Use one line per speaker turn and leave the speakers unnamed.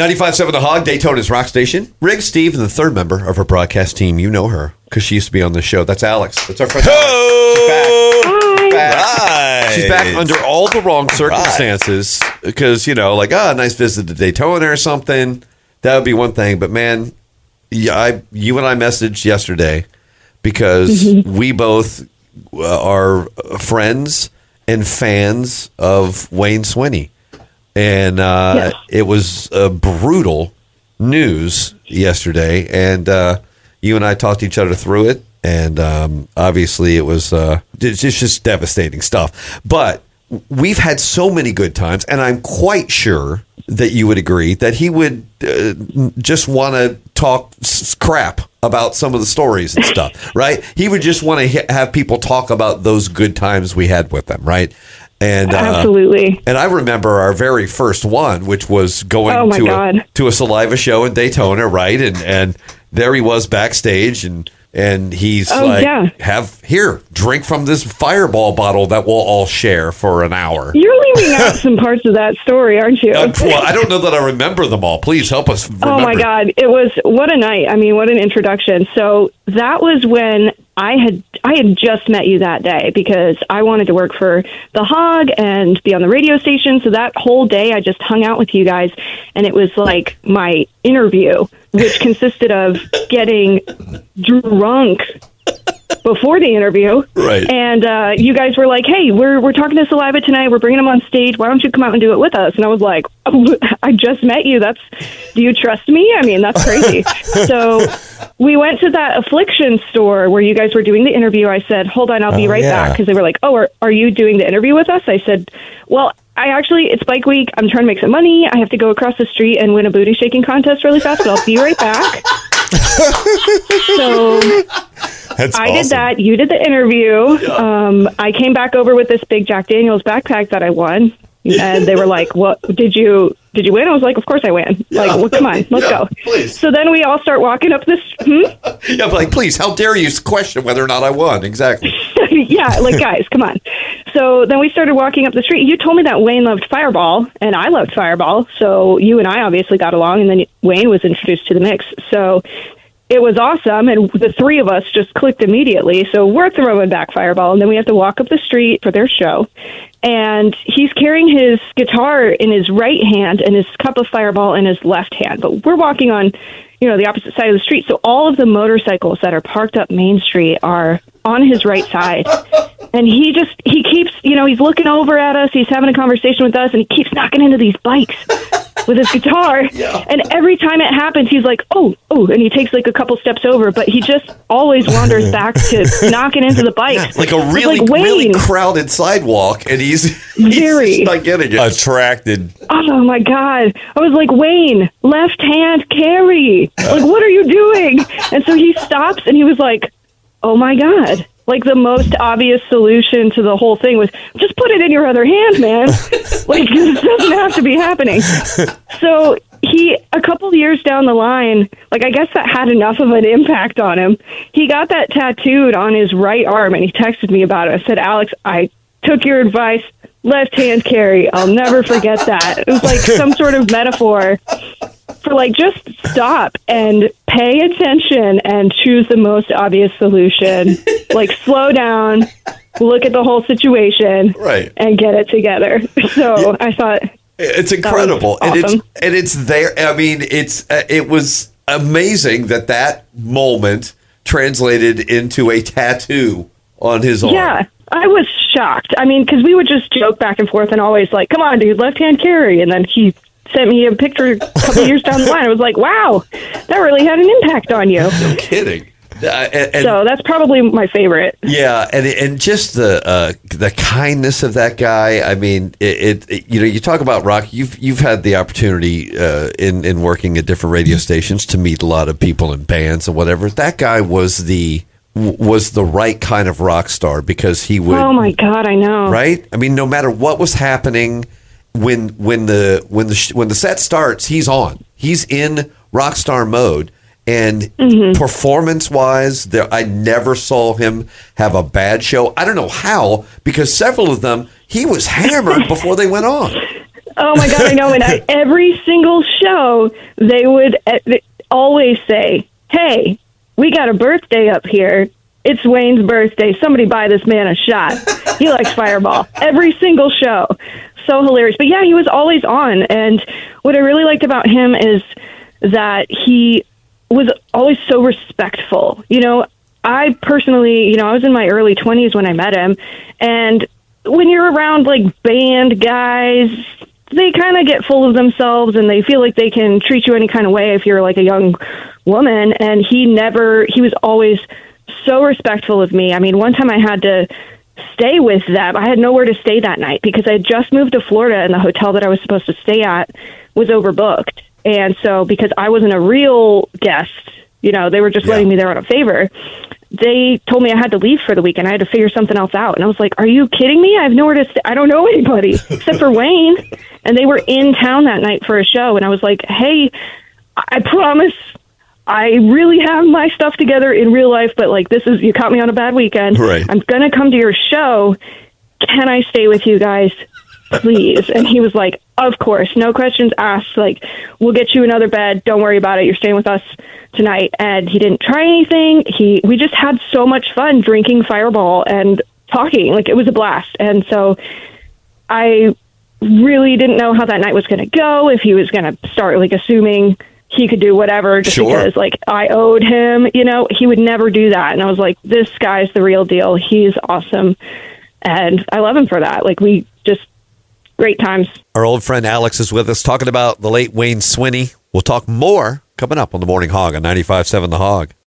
95.7 The Hog, Daytona's rock station. Rig Steve and the third member of our broadcast team. You know her because she used to be on the show. That's Alex. That's our friend. Alex. She's back. back.
Right.
She's back under all the wrong circumstances because, you know, like, ah, nice visit to Daytona or something. That would be one thing. But man, yeah, I, you and I messaged yesterday because we both uh, are friends and fans of Wayne Swinny. And uh,
Yes.
it was uh, brutal news yesterday. And uh, you and I talked each other through it. And um, obviously, it was uh, it's just, devastating stuff. But we've had so many good times. And I'm quite sure that you would agree that he would uh, just want to talk s- crap about some of the stories and stuff, right? He would just want to ha- have people talk about those good times we had with them, right? And uh,
Absolutely.
and I remember our very first one, which was going
Oh,
to a, to a saliva show in Daytona, right? And and there he was backstage, and and he's
Oh,
like,
yeah.
"Have here, drink from this Fireball bottle that we'll all share for an hour."
You're leaving out some parts of that story, aren't you?
Uh, well, I don't know that I remember them all. Please help us. Remember.
Oh my God! It was what a night. I mean, what an introduction. So that was when I had I had just met you that day because I wanted to work for the Hog and be on the radio station. So that whole day, I just hung out with you guys, and it was like my interview, which consisted of getting drunk before the interview.
Right.
And uh, you guys were like, "Hey, we're we're talking to Saliva tonight. We're bringing him on stage. Why don't you come out and do it with us?" And I was like, oh, "I just met you. That's do you trust me? I mean, that's crazy." so we went to that affliction store where you guys were doing the interview. I said, "Hold on, I'll be
Oh,
right
yeah.
back." Because they were like, "Oh, are, are you doing the interview with us?" I said, "Well." I actually, it's bike week. I'm trying to make some money. I have to go across the street and win a booty shaking contest really fast, but I'll be right back. so
That's
I did that. You did the interview. Um, I came back over with this big Jack Daniels backpack that I won, and they were like, "What did you did you win?" I was like, "Of course I win." Like, well, come on, let's
Yeah,
go.
please.
So then we all start walking up this. Hmm?
Yeah, but like, please, how dare you question whether or not I won? Exactly.
yeah, like guys, come on. So then we started walking up the street. You told me that Wayne loved Fireball, and I loved Fireball. So you and I obviously got along, and then Wayne was introduced to the mix. So it was awesome, and the three of us just clicked immediately. So we're throwing back Fireball, and then we have to walk up the street for their show. And he's carrying his guitar in his right hand and his cup of Fireball in his left hand. But we're walking on, you know, the opposite side of the street. So all of the motorcycles that are parked up Main Street are on his right side. And he just he keeps, you know, he's looking over at us, he's having a conversation with us, and he keeps knocking into these bikes with his guitar. And every time it happens, he's like, "Oh, oh," and he takes like a couple steps over, but he just always wanders back to knocking into the bikes.
Like a really,
like,
really crowded sidewalk, and he's, he's
Very.
just not getting it.
Attracted.
Oh my god! I was like, Wayne, left hand carry. Like, what are you doing? And so he stops and he was like, Oh my god! Like the most obvious solution to the whole thing was just put it in your other hand, man. like this doesn't have to be happening. So he, a couple years down the line, like I guess that had enough of an impact on him. He got that tattooed on his right arm, and he texted me about it. I said, Alex, I took your advice. Left hand carry. I'll never forget that. It was like some sort of metaphor for like just stop and pay attention and choose the most obvious solution. Like slow down, look at the whole situation,
Right.
and get it together. So I thought
It's incredible,
was
and it's and it's there. I mean, it's uh, it was amazing that that moment translated into a tattoo on his arm.
Yeah, I was shocked. I mean, because we would just joke back and forth and always like, "Come on, dude, left hand carry," and then he sent me a picture a couple years down the line. I was like, "Wow, that really had an impact on you."
no kidding. Uh, and, and-
So that's probably my favorite.
Yeah, and and just the uh, the kindness of that guy. I mean, it, it, you know you talk about rock. You've you've had the opportunity uh, in in working at different radio stations to meet a lot of people in bands and whatever. That guy was the was the right kind of rock star because he would
Oh my god, I know.
right. I mean, no matter what was happening when when the when the when the set starts, he's on. He's in rock star mode. And
Mm-hmm.
performance wise, there I never saw him have a bad show. I don't know how because several of them he was hammered before they went on.
Oh my god, I know. And I, every single show, they would they always say, "Hey, we got a birthday up here. It's Wayne's birthday. Somebody buy this man a shot. He likes Fireball." Every single show, so hilarious. But yeah, he was always on. And what I really liked about him is that he was always so respectful. You know, I personally, you know, I was in my early 20s when I met him, and when you're around like band guys, they kind of get full of themselves and they feel like they can treat you any kind of way if you're like a young woman. And he never, he was always so respectful of me. I mean, one time I had to stay with them. I had nowhere to stay that night because I had just moved to Florida and the hotel that I was supposed to stay at was overbooked. And so, because I wasn't a real guest, you know, they were just
Yeah.
letting me there on a favor. They told me I had to leave for the weekend. I had to figure something else out. And I was like, Are you kidding me? I have nowhere to stay. I don't know anybody except for Wayne. And they were in town that night for a show. And I was like, Hey, I promise I really have my stuff together in real life, but like this is, you caught me on a bad weekend.
Right.
I'm going to come to your show. Can I stay with you guys? Please. And he was like, Of course, no questions asked. Like, we'll get you another bed. Don't worry about it. You're staying with us tonight. And he didn't try anything. He, we just had so much fun drinking Fireball and talking. Like, it was a blast. And so I really didn't know how that night was going to go. If he was going to start like assuming he could do whatever just
Sure.
because like I owed him, you know, he would never do that. And I was like, this guy's the real deal. He's awesome. And I love him for that. Like we just great times.
Our old friend Alex is with us talking about the late Wayne Swinny. We'll talk more coming up on the Morning Hog on 95.7 The Hog.